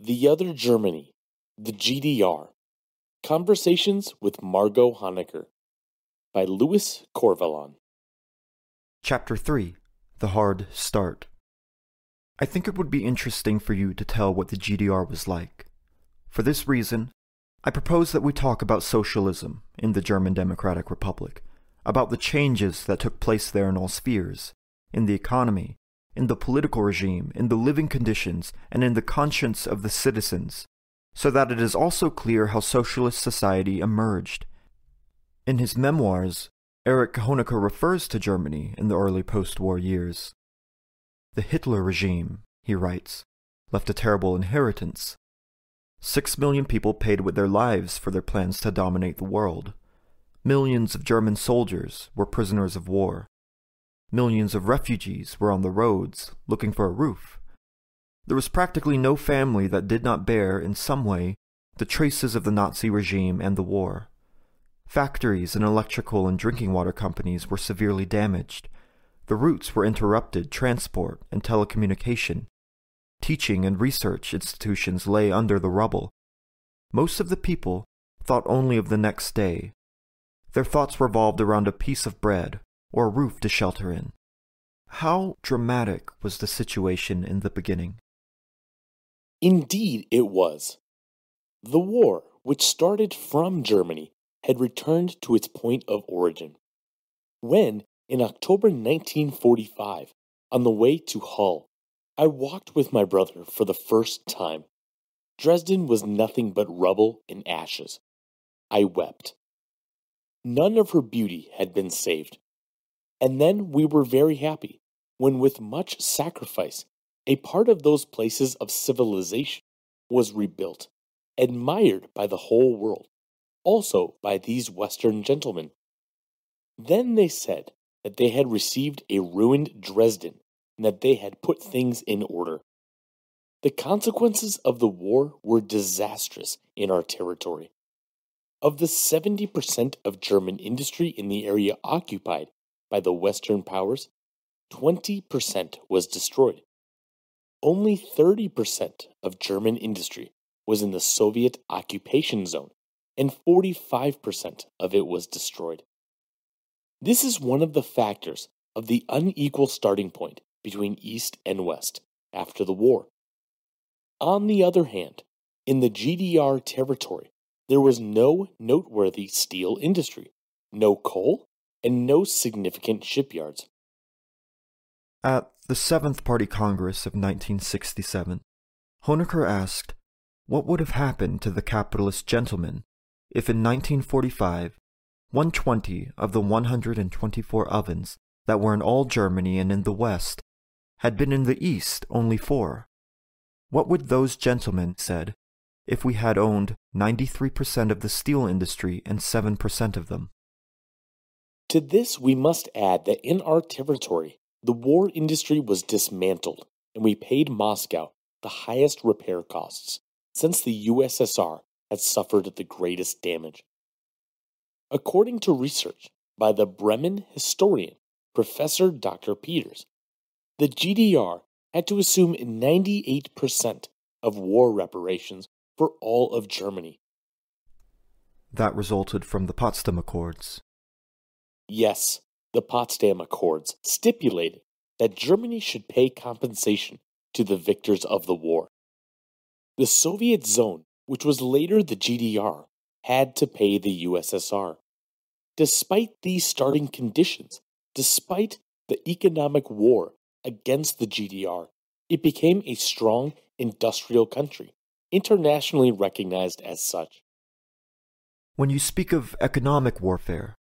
The Other Germany, the GDR. Conversations with Margot Honecker by Louis Corvalán. Chapter 3 The Hard Start. I think it would be interesting for you to tell what the GDR was like. For this reason, I propose that we talk about socialism in the German Democratic Republic, about the changes that took place there in all spheres, in the economy, in the political regime, in the living conditions, and in the conscience of the citizens, so that it is also clear how socialist society emerged. In his memoirs, Erich Honecker refers to Germany in the early post war years. The Hitler regime, he writes, left a terrible inheritance. Six million people paid with their lives for their plans to dominate the world. Millions of German soldiers were prisoners of war. Millions of refugees were on the roads looking for a roof. There was practically no family that did not bear, in some way, the traces of the Nazi regime and the war. Factories and electrical and drinking water companies were severely damaged. The routes were interrupted, transport and telecommunication. Teaching and research institutions lay under the rubble. Most of the people thought only of the next day. Their thoughts revolved around a piece of bread or roof to shelter in. How dramatic was the situation in the beginning? Indeed, it was. The war, which started from Germany, had returned to its point of origin. When, in October 1945, on the way to Halle, I walked with my brother for the first time. Dresden was nothing but rubble and ashes. I wept. None of her beauty had been saved. And then we were very happy when, with much sacrifice, a part of those places of civilization was rebuilt, admired by the whole world, also by these Western gentlemen. Then they said that they had received a ruined Dresden and that they had put things in order. The consequences of the war were disastrous in our territory. Of the 70% of German industry in the area occupied by the Western powers, 20% was destroyed. Only 30% of German industry was in the Soviet occupation zone, and 45% of it was destroyed. This is one of the factors of the unequal starting point between East and West after the war. On the other hand, in the GDR territory, there was no noteworthy steel industry, no coal, and no significant shipyards. At the Seventh Party Congress of 1967, Honecker asked what would have happened to the capitalist gentleman if in 1945 120 of the 124 ovens that were in all Germany and in the West had been in the East only four. What would those gentlemen said if we had owned 93% of the steel industry and 7% of them? To this, we must add that in our territory, the war industry was dismantled, and we paid Moscow the highest repair costs since the USSR had suffered the greatest damage. According to research by the Bremen historian Professor Dr. Peters, the GDR had to assume 98% of war reparations for all of Germany. That resulted from the Potsdam Accords. Yes, the Potsdam Accords stipulated that Germany should pay compensation to the victors of the war. The Soviet zone, which was later the GDR, had to pay the USSR. Despite these starting conditions, despite the economic war against the GDR, it became a strong industrial country, internationally recognized as such. When you speak of economic warfare,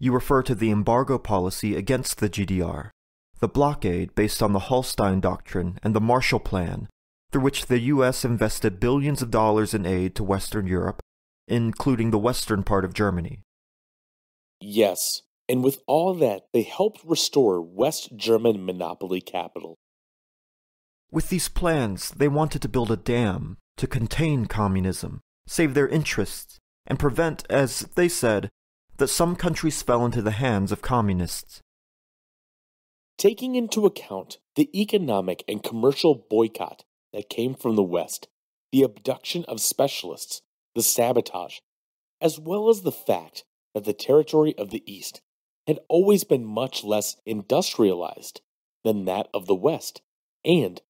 you refer to the embargo policy against the GDR, the blockade based on the Hallstein Doctrine and the Marshall Plan, through which the U.S. invested billions of dollars in aid to Western Europe, including the western part of Germany. Yes, and with all that, they helped restore West German monopoly capital. With these plans, they wanted to build a dam to contain communism, save their interests, and prevent, as they said, that some countries fell into the hands of communists. Taking into account the economic and commercial boycott that came from the West, the abduction of specialists, the sabotage, as well as the fact that the territory of the East had always been much less industrialized than that of the West, and,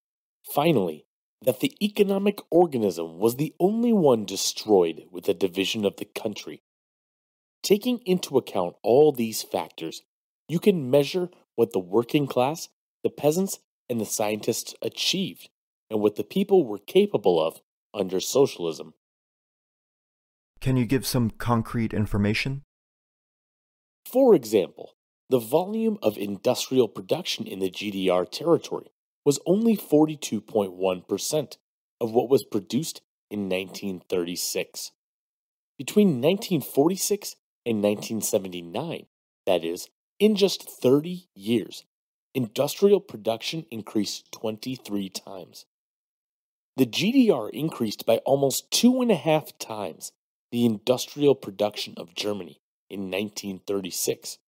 finally, that the economic organism was the only one destroyed with the division of the country. Taking into account all these factors, you can measure what the working class, the peasants, and the scientists achieved, and what the people were capable of under socialism. Can you give some concrete information? For example, the volume of industrial production in the GDR territory was only 42.1% of what was produced in 1936. Between 1946 and 1979, that is, in just 30 years, industrial production increased 23 times. The GDR increased by almost two and a half times the industrial production of Germany in 1936.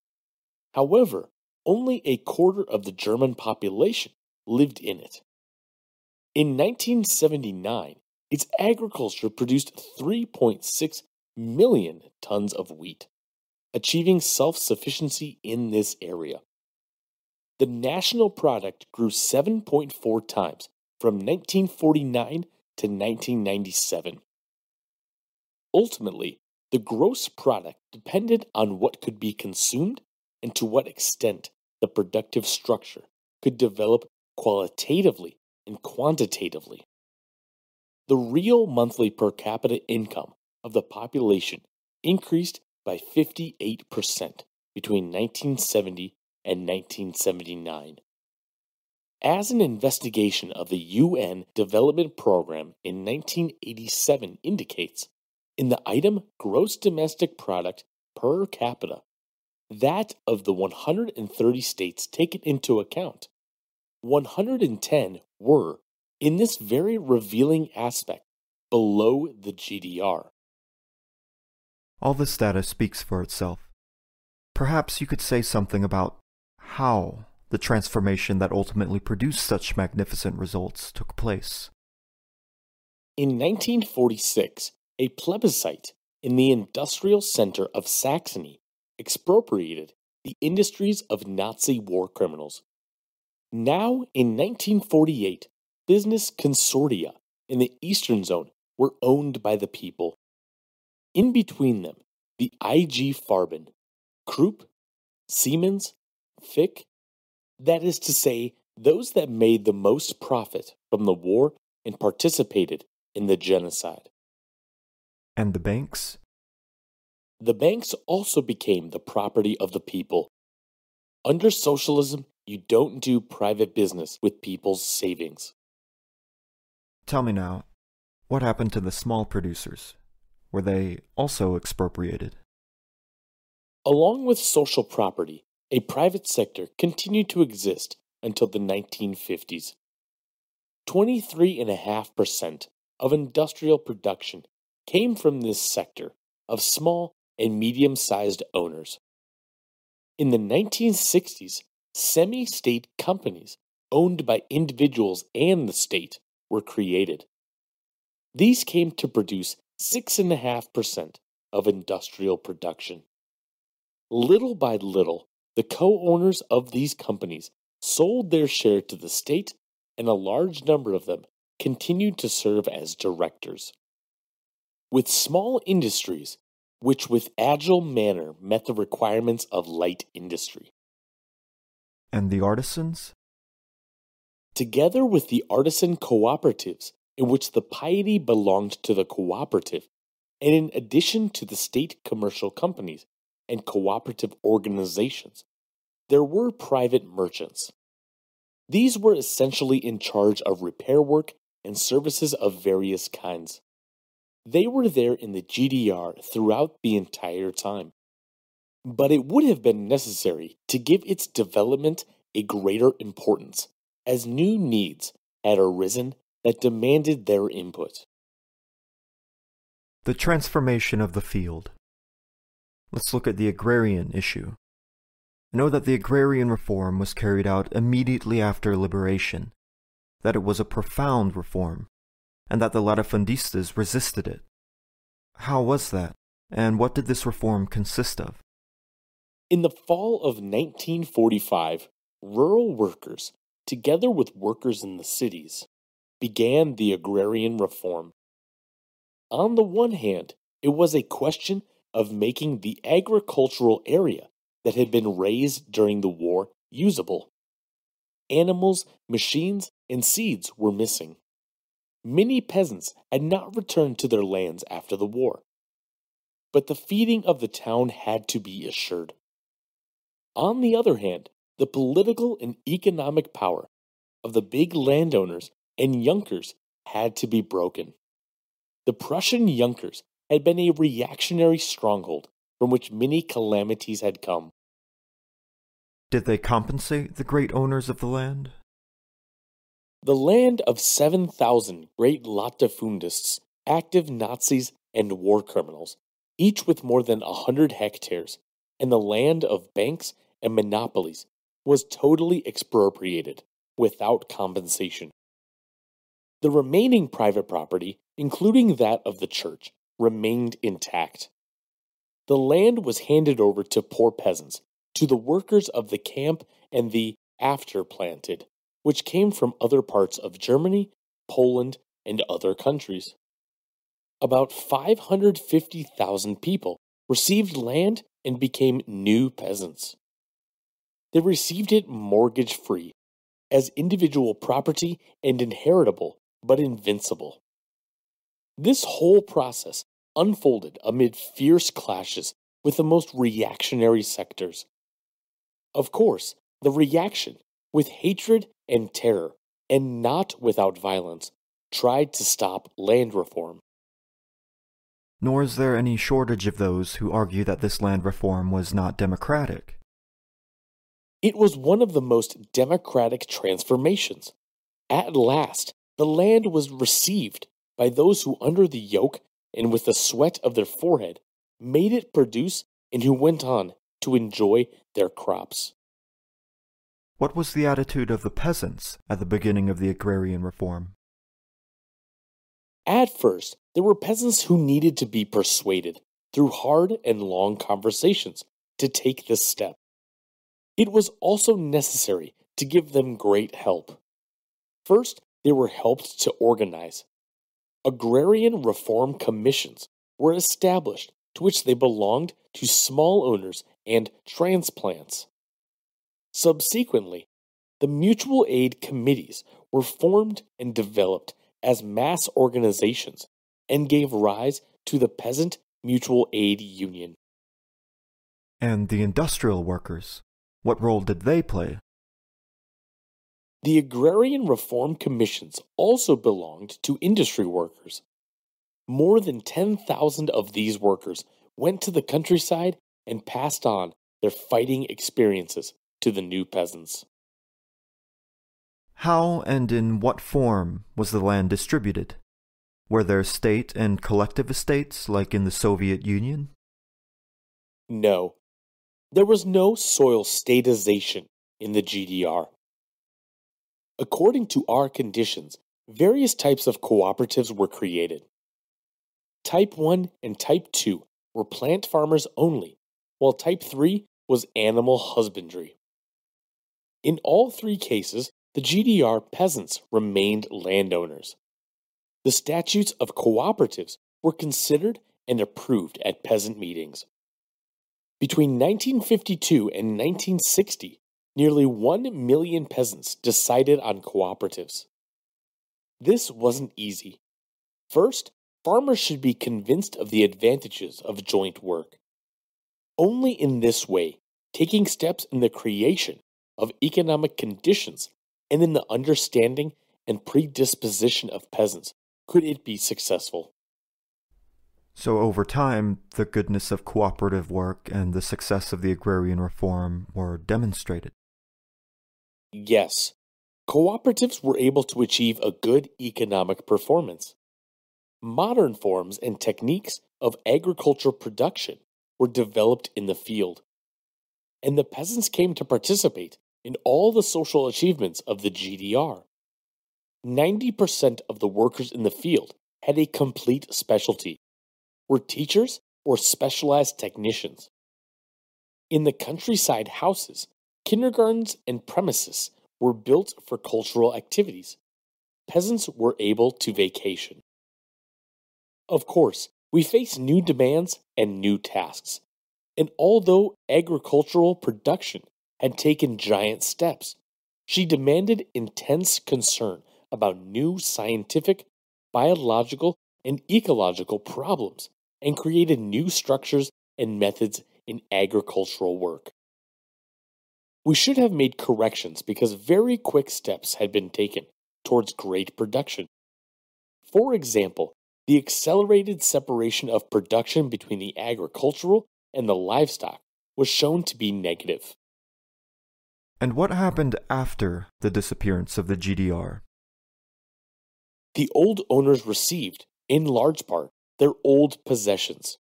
However, only a quarter of the German population lived in it. In 1979, its agriculture produced 3.6 million tons of wheat, achieving self sufficiency in this area. The national product grew 7.4 times from 1949 to 1997. Ultimately, the gross product depended on what could be consumed and to what extent the productive structure could develop qualitatively and quantitatively. The real monthly per capita income of the population increased by 58% between 1970 and 1979. As an investigation of the UN Development Program in 1987 indicates, in the item gross domestic product per capita, that of the 130 states taken into account, 110 were, in this very revealing aspect, below the GDR. All this data speaks for itself. Perhaps you could say something about how the transformation that ultimately produced such magnificent results took place. In 1946, a plebiscite in the industrial center of Saxony expropriated the industries of Nazi war criminals. Now, in 1948, business consortia in the Eastern Zone were owned by the people. In between them, the IG Farben, Krupp, Siemens, Flick, that is to say, those that made the most profit from the war and participated in the genocide. And the banks? The banks also became the property of the people. Under socialism, you don't do private business with people's savings. Tell me now, what happened to the small producers? Were they also expropriated? Along with social property, a private sector continued to exist until the 1950s. 23.5% of industrial production came from this sector of small and medium sized owners. In the 1960s, semi state companies owned by individuals and the state were created. These came to produce 6.5% of industrial production. Little by little, the co owners of these companies sold their share to the state, and a large number of them continued to serve as directors. With small industries, which with agile manner met the requirements of light industry. And the artisans? Together with the artisan cooperatives, in which the piety belonged to the cooperative, and in addition to the state commercial companies and cooperative organizations, there were private merchants. These were essentially in charge of repair work and services of various kinds. They were there in the GDR throughout the entire time. But it would have been necessary to give its development a greater importance, as new needs had arisen that demanded their input. The transformation of the field. Let's look at the agrarian issue. Know that the agrarian reform was carried out immediately after liberation, that it was a profound reform, and that the latifundistas resisted it. How was that, and what did this reform consist of? In the fall of 1945, rural workers, together with workers in the cities, began the agrarian reform. On the one hand, it was a question of making the agricultural area that had been raised during the war usable. Animals, machines, and seeds were missing. Many peasants had not returned to their lands after the war. But the feeding of the town had to be assured. On the other hand, the political and economic power of the big landowners and Junkers had to be broken. The Prussian Junkers had been a reactionary stronghold from which many calamities had come. Did they compensate the great owners of the land? The land of 7,000 great latifundists, active Nazis, and war criminals, each with more than a hundred hectares, and the land of banks and monopolies was totally expropriated without compensation. The remaining private property, including that of the church, remained intact. The land was handed over to poor peasants, to the workers of the camp and the after planted, which came from other parts of Germany, Poland, and other countries. About 550,000 people received land and became new peasants. They received it mortgage free, as individual property and inheritable, but invincible. This whole process unfolded amid fierce clashes with the most reactionary sectors. Of course, the reaction, with hatred and terror, and not without violence, tried to stop land reform. Nor is there any shortage of those who argue that this land reform was not democratic. It was one of the most democratic transformations. At last, the land was received by those who, under the yoke and with the sweat of their forehead, made it produce and who went on to enjoy their crops. What was the attitude of the peasants at the beginning of the agrarian reform? At first, there were peasants who needed to be persuaded through hard and long conversations to take this step. It was also necessary to give them great help. First, they were helped to organize. Agrarian reform commissions were established to which they belonged to small owners and transplants. Subsequently, the mutual aid committees were formed and developed as mass organizations and gave rise to the Peasant Mutual Aid Union. And the industrial workers, what role did they play? The Agrarian Reform Commissions also belonged to industry workers. More than 10,000 of these workers went to the countryside and passed on their fighting experiences to the new peasants. How and in what form was the land distributed? Were there state and collective estates like in the Soviet Union? No. There was no soil statization in the GDR. According to our conditions, various types of cooperatives were created. Type 1 and Type 2 were plant farmers only, while Type 3 was animal husbandry. In all three cases, the GDR peasants remained landowners. The statutes of cooperatives were considered and approved at peasant meetings. Between 1952 and 1960, nearly 1 million peasants decided on cooperatives. This wasn't easy. First, farmers should be convinced of the advantages of joint work. Only in this way, taking steps in the creation of economic conditions and in the understanding and predisposition of peasants, could it be successful. So, over time, the goodness of cooperative work and the success of the agrarian reform were demonstrated. Yes, cooperatives were able to achieve a good economic performance. Modern forms and techniques of agricultural production were developed in the field, and the peasants came to participate in all the social achievements of the GDR. 90% of the workers in the field had a complete specialty, were teachers or specialized technicians. In the countryside houses, kindergartens and premises were built for cultural activities. Peasants were able to vacation. Of course, we face new demands and new tasks. And although agricultural production had taken giant steps, she demanded intense concern about new scientific, biological, and ecological problems and created new structures and methods in agricultural work. We should have made corrections because very quick steps had been taken towards great production. For example, the accelerated separation of production between the agricultural and the livestock was shown to be negative. And what happened after the disappearance of the GDR? The old owners received, in large part, their old possessions.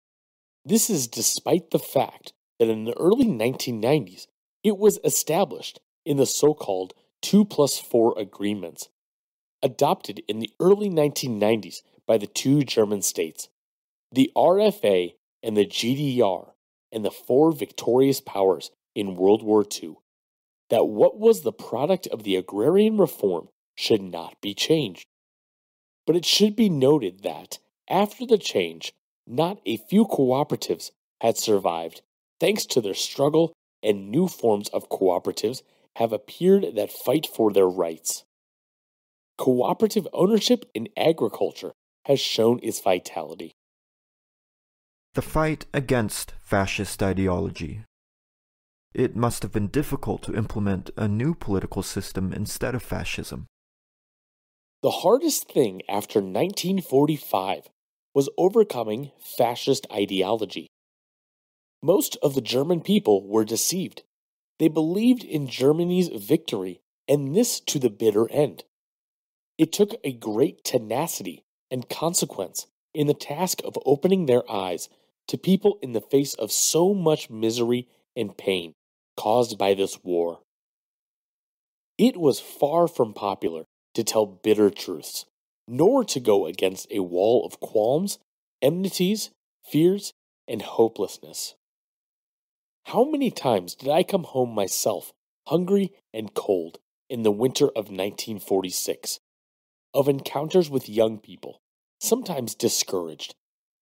This is despite the fact that in the early 1990s, it was established in the so called 2 plus 4 agreements, adopted in the early 1990s by the two German states, the RFA and the GDR, and the four victorious powers in World War II, that what was the product of the agrarian reform should not be changed. But it should be noted that, after the change, not a few cooperatives had survived thanks to their struggle, and new forms of cooperatives have appeared that fight for their rights. Cooperative ownership in agriculture has shown its vitality. The fight against fascist ideology. It must have been difficult to implement a new political system instead of fascism. The hardest thing after 1945 was overcoming fascist ideology. Most of the German people were deceived. They believed in Germany's victory, and this to the bitter end. It took a great tenacity and consequence in the task of opening their eyes to people in the face of so much misery and pain caused by this war. It was far from popular to tell bitter truths, nor to go against a wall of qualms, enmities, fears, and hopelessness. How many times did I come home myself, hungry and cold, in the winter of 1946, of encounters with young people, sometimes discouraged,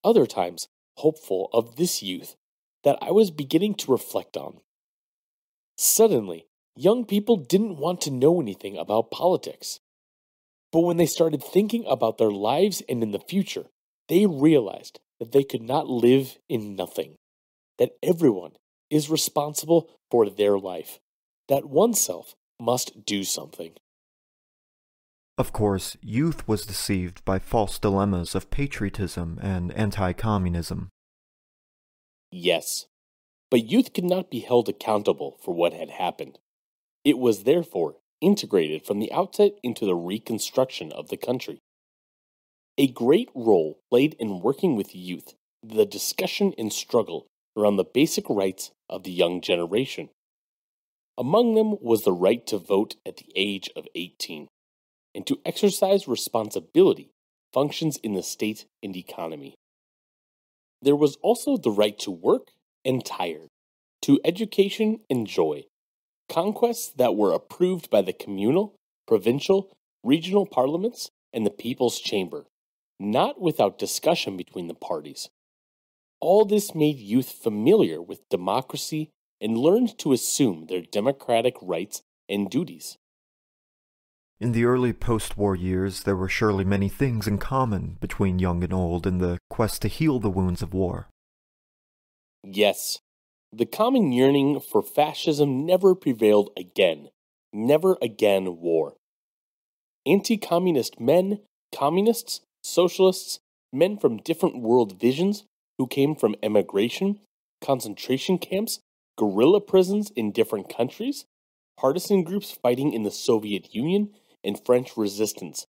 other times hopeful of this youth that I was beginning to reflect on. Suddenly, young people didn't want to know anything about politics. But when they started thinking about their lives and in the future, they realized that they could not live in nothing, that everyone is responsible for their life, that oneself must do something. Of course, youth was deceived by false dilemmas of patriotism and anti communism. Yes, but youth could not be held accountable for what had happened. It was therefore integrated from the outset into the reconstruction of the country. A great role played in working with youth the discussion and struggle around the basic rights of the young generation. Among them was the right to vote at the age of 18 and to exercise responsibility functions in the state and economy. There was also the right to work and tire, to education and joy, conquests that were approved by the communal, provincial, regional parliaments, and the People's Chamber, not without discussion between the parties. All this made youth familiar with democracy and learned to assume their democratic rights and duties. In the early post war years, there were surely many things in common between young and old in the quest to heal the wounds of war. Yes, the common yearning for fascism never prevailed again. Never again war. Anti communist men, communists, socialists, men from different world visions who came from emigration, concentration camps, guerrilla prisons in different countries, partisan groups fighting in the Soviet Union, and French resistance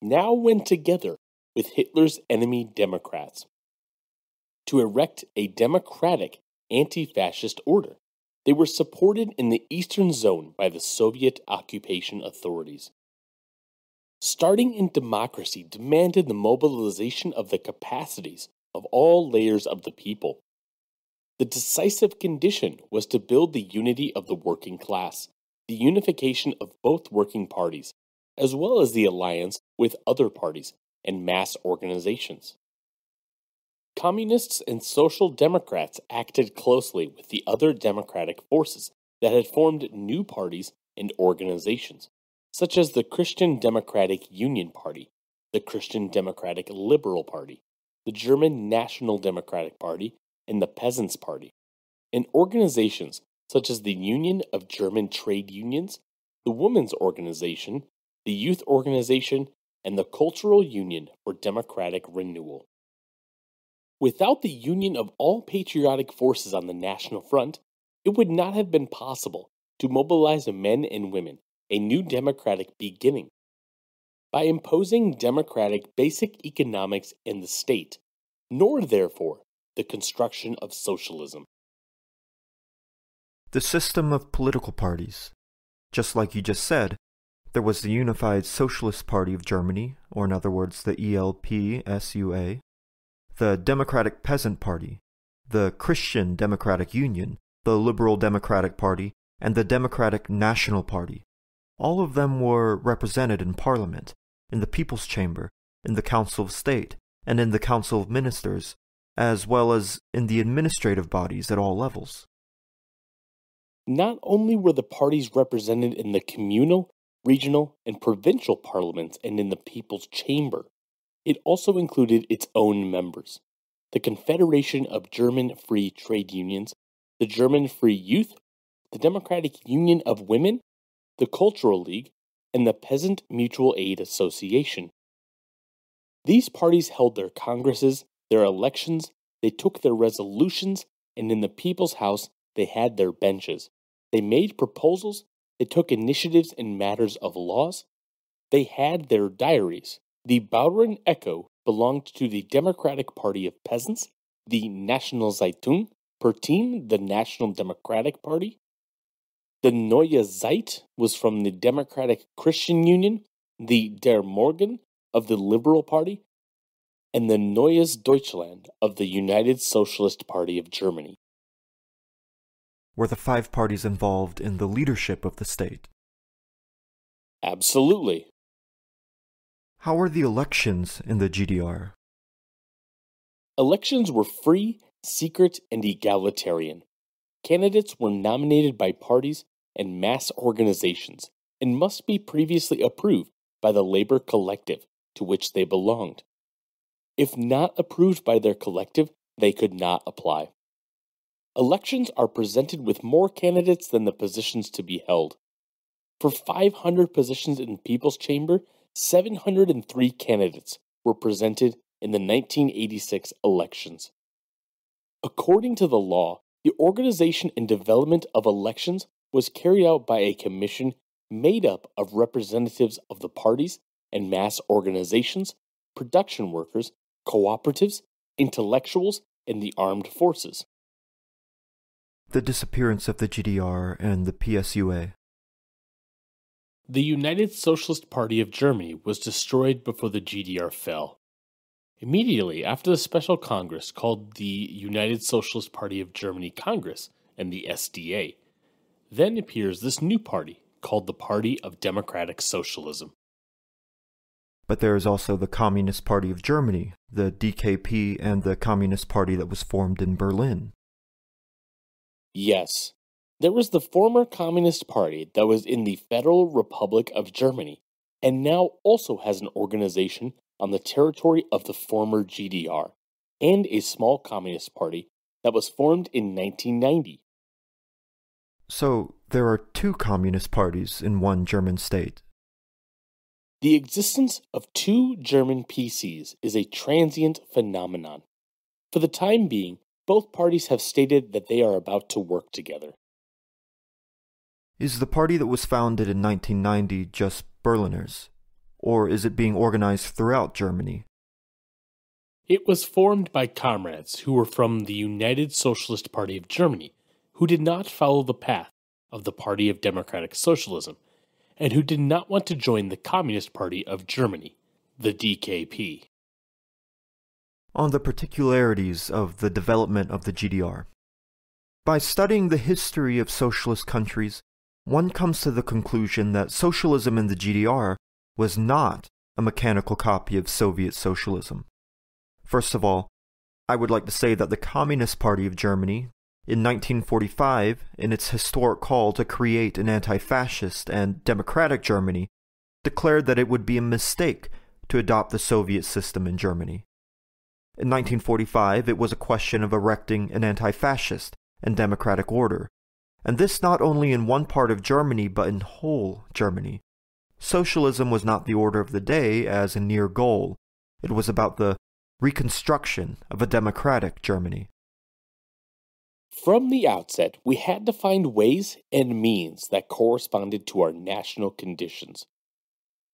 now went together with Hitler's enemy Democrats to erect a democratic anti fascist order. They were supported in the Eastern Zone by the Soviet occupation authorities. starting in democracy demanded the mobilization of the capacities of all layers of the people. The decisive condition was to build the unity of the working class, the unification of both working parties, as well as the alliance with other parties and mass organizations. Communists and Social Democrats acted closely with the other democratic forces that had formed new parties and organizations, such as the Christian Democratic Union Party, the Christian Democratic Liberal Party, the German National Democratic Party, and the Peasants' Party, and organizations such as the Union of German Trade Unions, the Women's Organization, the Youth Organization, and the Cultural Union for Democratic Renewal. Without the union of all patriotic forces on the National Front, it would not have been possible to mobilize men and women a new democratic beginning. By imposing democratic basic economics in the state, nor therefore the construction of socialism. The system of political parties. Just like you just said, there was the Unified Socialist Party of Germany, or in other words, the ELP SUA, the Democratic Peasant Party, the Christian Democratic Union, the Liberal Democratic Party, and the Democratic National Party. All of them were represented in Parliament, in the People's Chamber, in the Council of State, and in the Council of Ministers, as well as in the administrative bodies at all levels. Not only were the parties represented in the communal, regional, and provincial parliaments and in the People's Chamber, it also included its own members the Confederation of German Free Trade Unions, the German Free Youth, the Democratic Union of Women, the Cultural League, and the Peasant Mutual Aid Association. These parties held their congresses, their elections, they took their resolutions, and in the People's House they had their benches. They made proposals, they took initiatives in matters of laws, they had their diaries. The Bauern Echo belonged to the Democratic Party of Peasants, the National Zeitung, per team the National Democratic Party. The Neue Zeit was from the Democratic Christian Union, the Der Morgen of the Liberal Party, and the Neues Deutschland of the United Socialist Party of Germany. Were the five parties involved in the leadership of the state? Absolutely. How were the elections in the GDR? Elections were free, secret, and egalitarian. Candidates were nominated by parties and mass organizations and must be previously approved by the labor collective to which they belonged. If not approved by their collective, they could not apply. Elections are presented with more candidates than the positions to be held. For 500 positions in People's Chamber, 703 candidates were presented in the 1986 elections. According to the law, the organization and development of elections was carried out by a commission made up of representatives of the parties and mass organizations, production workers, cooperatives, intellectuals, and the armed forces. The disappearance of the GDR and the PSUA. The United Socialist Party of Germany was destroyed before the GDR fell. Immediately after the Special Congress called the United Socialist Party of Germany Congress and the SDA, then appears this new party called the Party of Democratic Socialism. But there is also the Communist Party of Germany, the DKP, and the Communist Party that was formed in Berlin. Yes, there was the former Communist Party that was in the Federal Republic of Germany and now also has an organization on the territory of the former GDR, and a small Communist Party that was formed in 1990. So, there are two Communist parties in one German state. The existence of two German PCs is a transient phenomenon. For the time being, both parties have stated that they are about to work together. Is the party that was founded in 1990 just Berliners? Or is it being organized throughout Germany? It was formed by comrades who were from the United Socialist Party of Germany, who did not follow the path of the Party of Democratic Socialism, and who did not want to join the Communist Party of Germany, the DKP. On the particularities of the development of the GDR. By studying the history of socialist countries, one comes to the conclusion that socialism in the GDR was not a mechanical copy of Soviet socialism. First of all, I would like to say that the Communist Party of Germany, in 1945, in its historic call to create an anti fascist and democratic Germany, declared that it would be a mistake to adopt the Soviet system in Germany. In 1945, it was a question of erecting an anti fascist and democratic order, and this not only in one part of Germany but in whole Germany. Socialism was not the order of the day as a near goal, it was about the reconstruction of a democratic Germany. From the outset, we had to find ways and means that corresponded to our national conditions.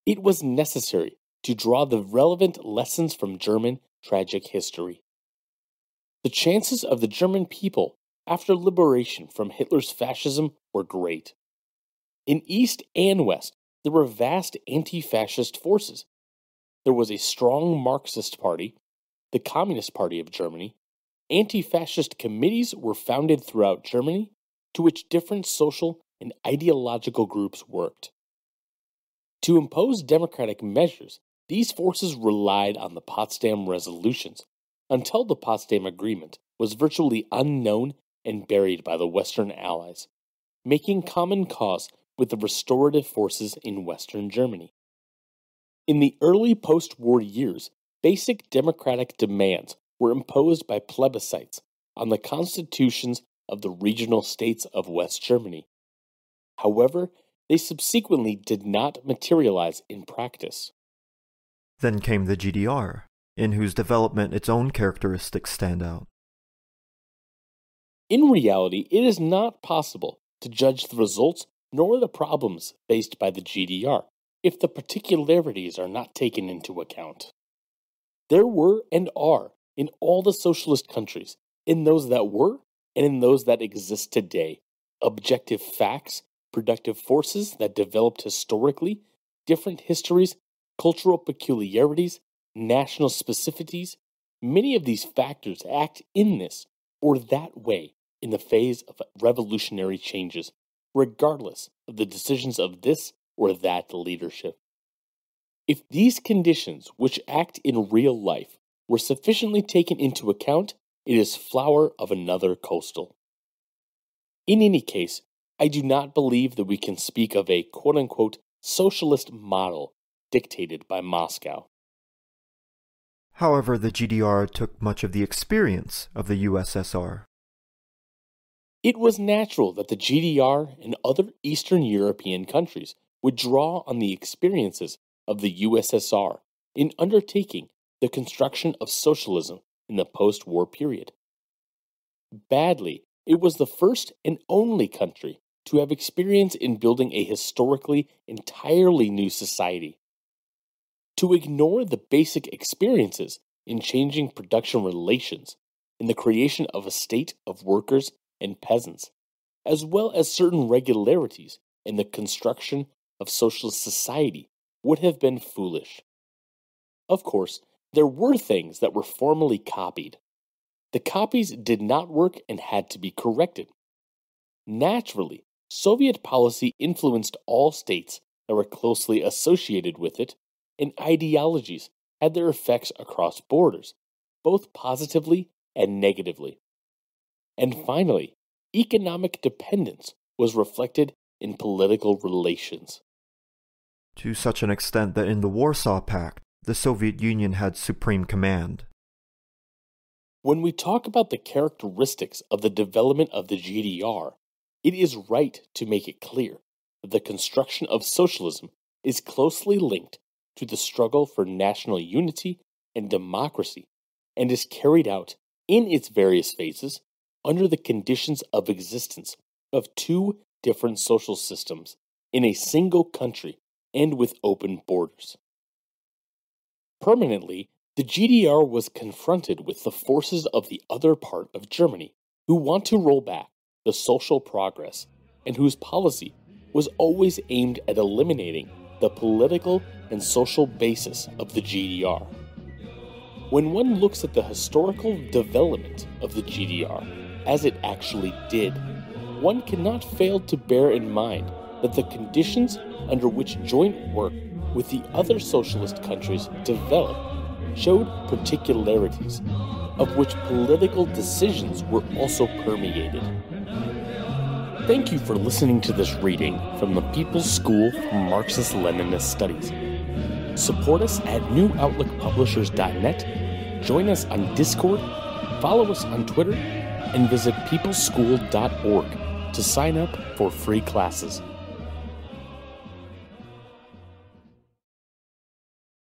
It was necessary to draw the relevant lessons from German tragic history. The chances of the German people after liberation from Hitler's fascism were great. In East and West, there were vast anti fascist forces. There was a strong Marxist party, the Communist Party of Germany, Anti fascist committees were founded throughout Germany to which different social and ideological groups worked. To impose democratic measures, these forces relied on the Potsdam resolutions until the Potsdam Agreement was virtually unknown and buried by the Western Allies, making common cause with the restorative forces in Western Germany. In the early post war years, basic democratic demands were imposed by plebiscites on the constitutions of the regional states of West Germany. However, they subsequently did not materialize in practice. Then came the GDR, in whose development its own characteristics stand out. In reality, it is not possible to judge the results nor the problems faced by the GDR if the particularities are not taken into account. There were and are in all the socialist countries, in those that were and in those that exist today. Objective facts, productive forces that developed historically, different histories, cultural peculiarities, national specificities. Many of these factors act in this or that way in the phase of revolutionary changes, regardless of the decisions of this or that leadership. If these conditions, which act in real life, were sufficiently taken into account, it is flower of another coastal. In any case, I do not believe that we can speak of a quote unquote socialist model dictated by Moscow. However, the GDR took much of the experience of the USSR. It was natural that the GDR and other Eastern European countries would draw on the experiences of the USSR in undertaking the construction of socialism in the post war period. Badly, it was the first and only country to have experience in building a historically entirely new society. To ignore the basic experiences in changing production relations, in the creation of a state of workers and peasants, as well as certain regularities in the construction of socialist society, would have been foolish. Of course, there were things that were formally copied. The copies did not work and had to be corrected. Naturally, Soviet policy influenced all states that were closely associated with it, and ideologies had their effects across borders, both positively and negatively. And finally, economic dependence was reflected in political relations. To such an extent that in the Warsaw Pact, the Soviet Union had supreme command. When we talk about the characteristics of the development of the GDR, it is right to make it clear that the construction of socialism is closely linked to the struggle for national unity and democracy and is carried out in its various phases under the conditions of existence of two different social systems in a single country and with open borders. Permanently, the GDR was confronted with the forces of the other part of Germany who want to roll back the social progress and whose policy was always aimed at eliminating the political and social basis of the GDR. When one looks at the historical development of the GDR as it actually did, one cannot fail to bear in mind that the conditions under which joint work with the other socialist countries developed showed particularities of which political decisions were also permeated. Thank you for listening to this reading from the People's School for Marxist Leninist Studies. Support us at newoutlookpublishers.net, join us on Discord, follow us on Twitter, and visit peoplesschool.org to sign up for free classes.